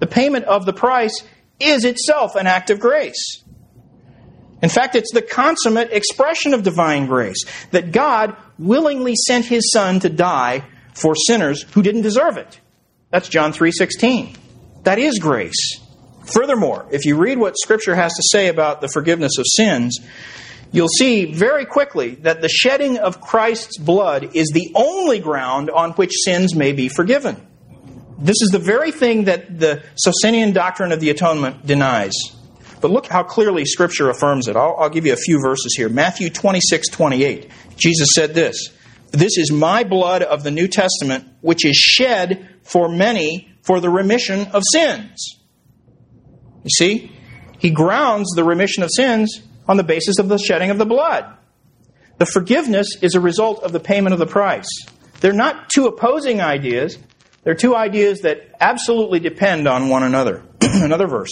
The payment of the price is itself an act of grace. In fact, it's the consummate expression of divine grace that God willingly sent his son to die for sinners who didn't deserve it. That's John 3:16. That is grace. Furthermore, if you read what scripture has to say about the forgiveness of sins, you'll see very quickly that the shedding of Christ's blood is the only ground on which sins may be forgiven. This is the very thing that the Socinian doctrine of the atonement denies. But look how clearly Scripture affirms it. I'll, I'll give you a few verses here. Matthew 26, 28. Jesus said this This is my blood of the New Testament, which is shed for many for the remission of sins. You see, he grounds the remission of sins on the basis of the shedding of the blood. The forgiveness is a result of the payment of the price. They're not two opposing ideas, they're two ideas that absolutely depend on one another. Another verse.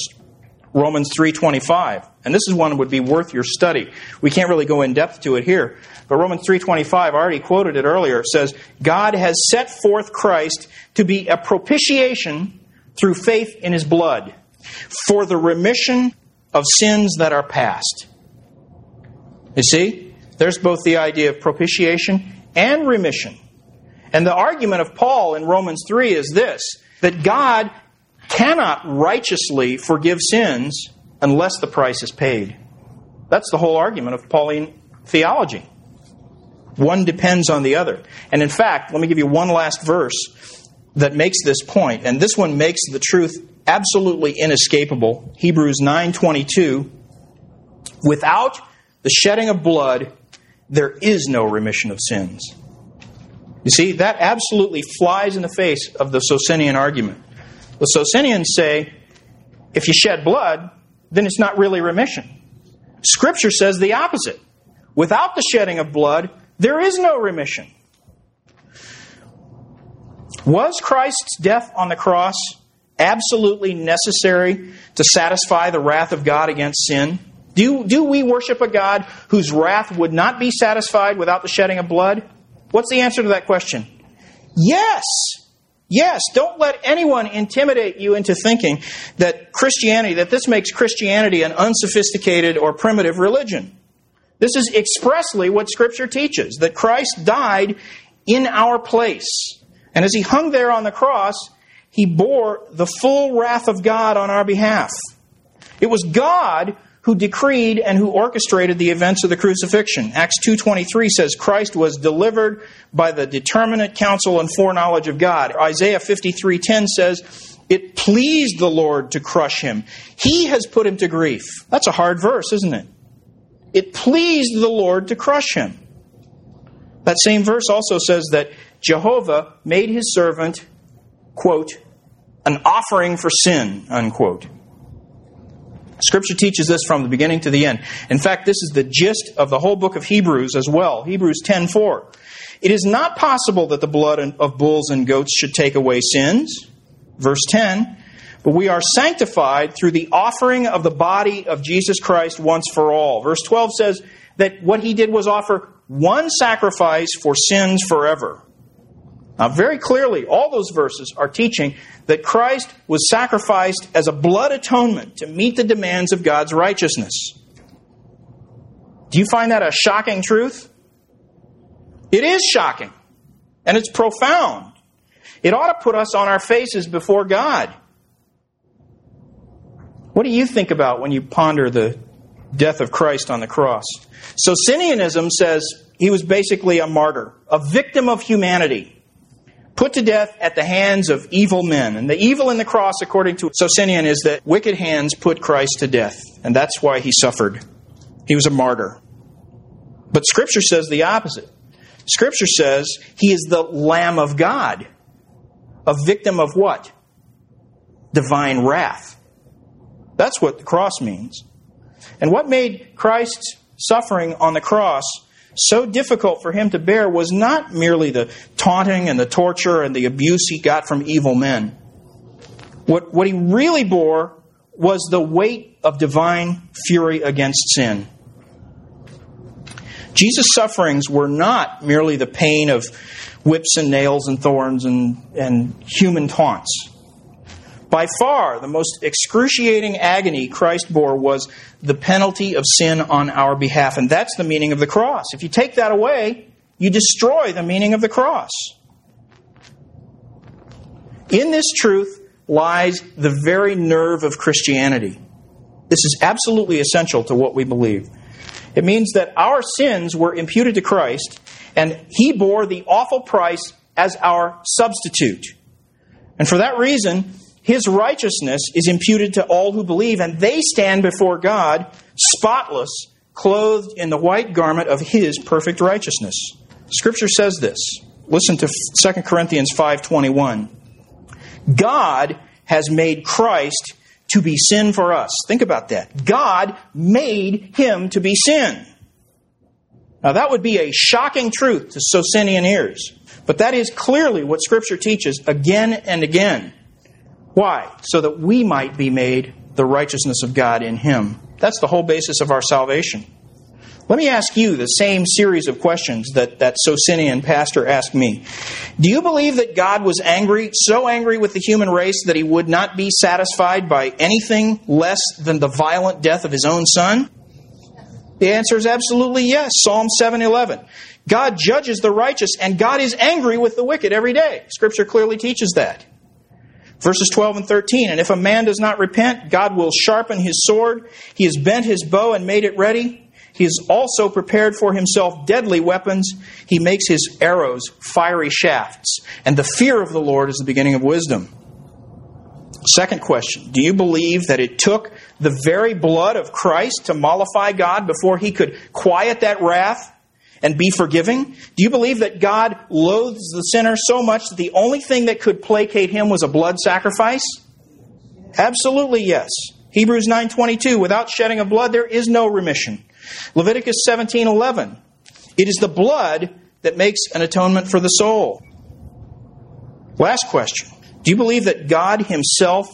Romans 3:25. And this is one that would be worth your study. We can't really go in depth to it here, but Romans 3:25, I already quoted it earlier, says, "God has set forth Christ to be a propitiation through faith in his blood for the remission of sins that are past." You see? There's both the idea of propitiation and remission. And the argument of Paul in Romans 3 is this that God cannot righteously forgive sins unless the price is paid. That's the whole argument of Pauline theology. One depends on the other. And in fact, let me give you one last verse that makes this point, and this one makes the truth absolutely inescapable. Hebrews 9:22 Without the shedding of blood there is no remission of sins. You see, that absolutely flies in the face of the Socinian argument. The Socinians say if you shed blood, then it's not really remission. Scripture says the opposite. Without the shedding of blood, there is no remission. Was Christ's death on the cross absolutely necessary to satisfy the wrath of God against sin? Do, do we worship a God whose wrath would not be satisfied without the shedding of blood? What's the answer to that question? Yes. Yes, don't let anyone intimidate you into thinking that Christianity, that this makes Christianity an unsophisticated or primitive religion. This is expressly what Scripture teaches that Christ died in our place. And as he hung there on the cross, he bore the full wrath of God on our behalf. It was God who decreed and who orchestrated the events of the crucifixion. Acts 2:23 says Christ was delivered by the determinate counsel and foreknowledge of God. Isaiah 53:10 says it pleased the Lord to crush him. He has put him to grief. That's a hard verse, isn't it? It pleased the Lord to crush him. That same verse also says that Jehovah made his servant, quote, an offering for sin, unquote. Scripture teaches this from the beginning to the end. In fact, this is the gist of the whole book of Hebrews as well. Hebrews 10:4. It is not possible that the blood of bulls and goats should take away sins. Verse 10. But we are sanctified through the offering of the body of Jesus Christ once for all. Verse 12 says that what he did was offer one sacrifice for sins forever. Now, very clearly, all those verses are teaching that Christ was sacrificed as a blood atonement to meet the demands of God's righteousness. Do you find that a shocking truth? It is shocking, and it's profound. It ought to put us on our faces before God. What do you think about when you ponder the death of Christ on the cross? Socinianism says he was basically a martyr, a victim of humanity put to death at the hands of evil men. And the evil in the cross, according to Socinian, is that wicked hands put Christ to death. And that's why he suffered. He was a martyr. But Scripture says the opposite. Scripture says he is the Lamb of God. A victim of what? Divine wrath. That's what the cross means. And what made Christ's suffering on the cross so difficult for him to bear was not merely the taunting and the torture and the abuse he got from evil men. What, what he really bore was the weight of divine fury against sin. Jesus' sufferings were not merely the pain of whips and nails and thorns and, and human taunts. By far, the most excruciating agony Christ bore was the penalty of sin on our behalf. And that's the meaning of the cross. If you take that away, you destroy the meaning of the cross. In this truth lies the very nerve of Christianity. This is absolutely essential to what we believe. It means that our sins were imputed to Christ, and He bore the awful price as our substitute. And for that reason, his righteousness is imputed to all who believe, and they stand before God spotless, clothed in the white garment of his perfect righteousness. Scripture says this. Listen to 2 Corinthians 5:21. God has made Christ to be sin for us. Think about that. God made him to be sin. Now that would be a shocking truth to Socinian ears, but that is clearly what Scripture teaches again and again. Why? So that we might be made the righteousness of God in him. That's the whole basis of our salvation. Let me ask you the same series of questions that that Socinian pastor asked me. Do you believe that God was angry, so angry with the human race that he would not be satisfied by anything less than the violent death of his own son? The answer is absolutely yes. Psalm 7:11. God judges the righteous and God is angry with the wicked every day. Scripture clearly teaches that. Verses 12 and 13. And if a man does not repent, God will sharpen his sword. He has bent his bow and made it ready. He has also prepared for himself deadly weapons. He makes his arrows fiery shafts. And the fear of the Lord is the beginning of wisdom. Second question Do you believe that it took the very blood of Christ to mollify God before he could quiet that wrath and be forgiving? Do you believe that God loathes the sinner so much that the only thing that could placate him was a blood sacrifice? Absolutely yes. Hebrews 9:22 Without shedding of blood there is no remission. Leviticus 17:11 It is the blood that makes an atonement for the soul. Last question. Do you believe that God himself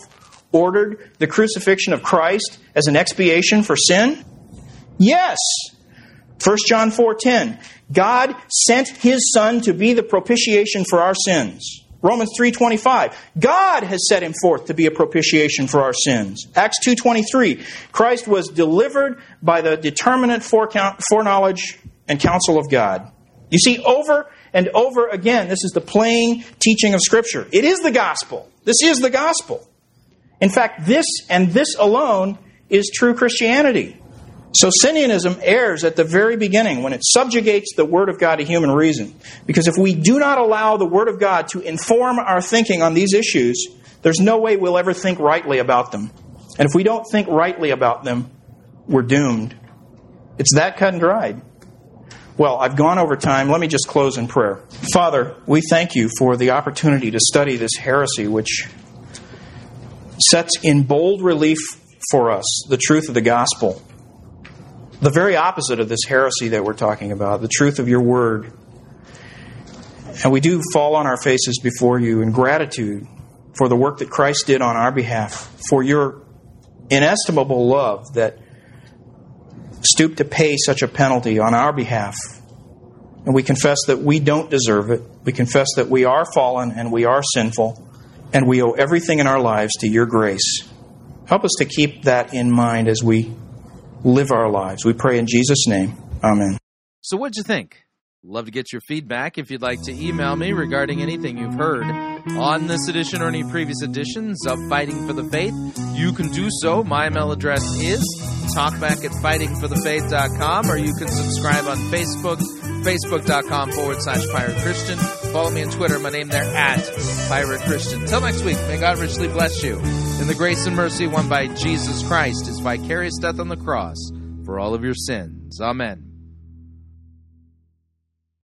ordered the crucifixion of Christ as an expiation for sin? Yes. 1 John 4:10 God sent his son to be the propitiation for our sins. Romans 3:25 God has set him forth to be a propitiation for our sins. Acts 2:23 Christ was delivered by the determinate foreknowledge and counsel of God. You see over and over again this is the plain teaching of scripture. It is the gospel. This is the gospel. In fact, this and this alone is true Christianity. Socinianism errs at the very beginning when it subjugates the Word of God to human reason. Because if we do not allow the Word of God to inform our thinking on these issues, there's no way we'll ever think rightly about them. And if we don't think rightly about them, we're doomed. It's that cut and dried. Well, I've gone over time. Let me just close in prayer. Father, we thank you for the opportunity to study this heresy, which sets in bold relief for us the truth of the gospel the very opposite of this heresy that we're talking about, the truth of your word. And we do fall on our faces before you in gratitude for the work that Christ did on our behalf, for your inestimable love that stooped to pay such a penalty on our behalf. And we confess that we don't deserve it. We confess that we are fallen and we are sinful, and we owe everything in our lives to your grace. Help us to keep that in mind as we live our lives. We pray in Jesus' name. Amen. So, what'd you think? Love to get your feedback. If you'd like to email me regarding anything you've heard on this edition or any previous editions of Fighting for the Faith, you can do so. My email address is talkback at fightingforthefaith.com, or you can subscribe on Facebook, facebook.com forward slash pirate Christian. Follow me on Twitter, my name there at pirate Christian. Till next week, may God richly bless you in the grace and mercy won by Jesus Christ, his vicarious death on the cross for all of your sins. Amen.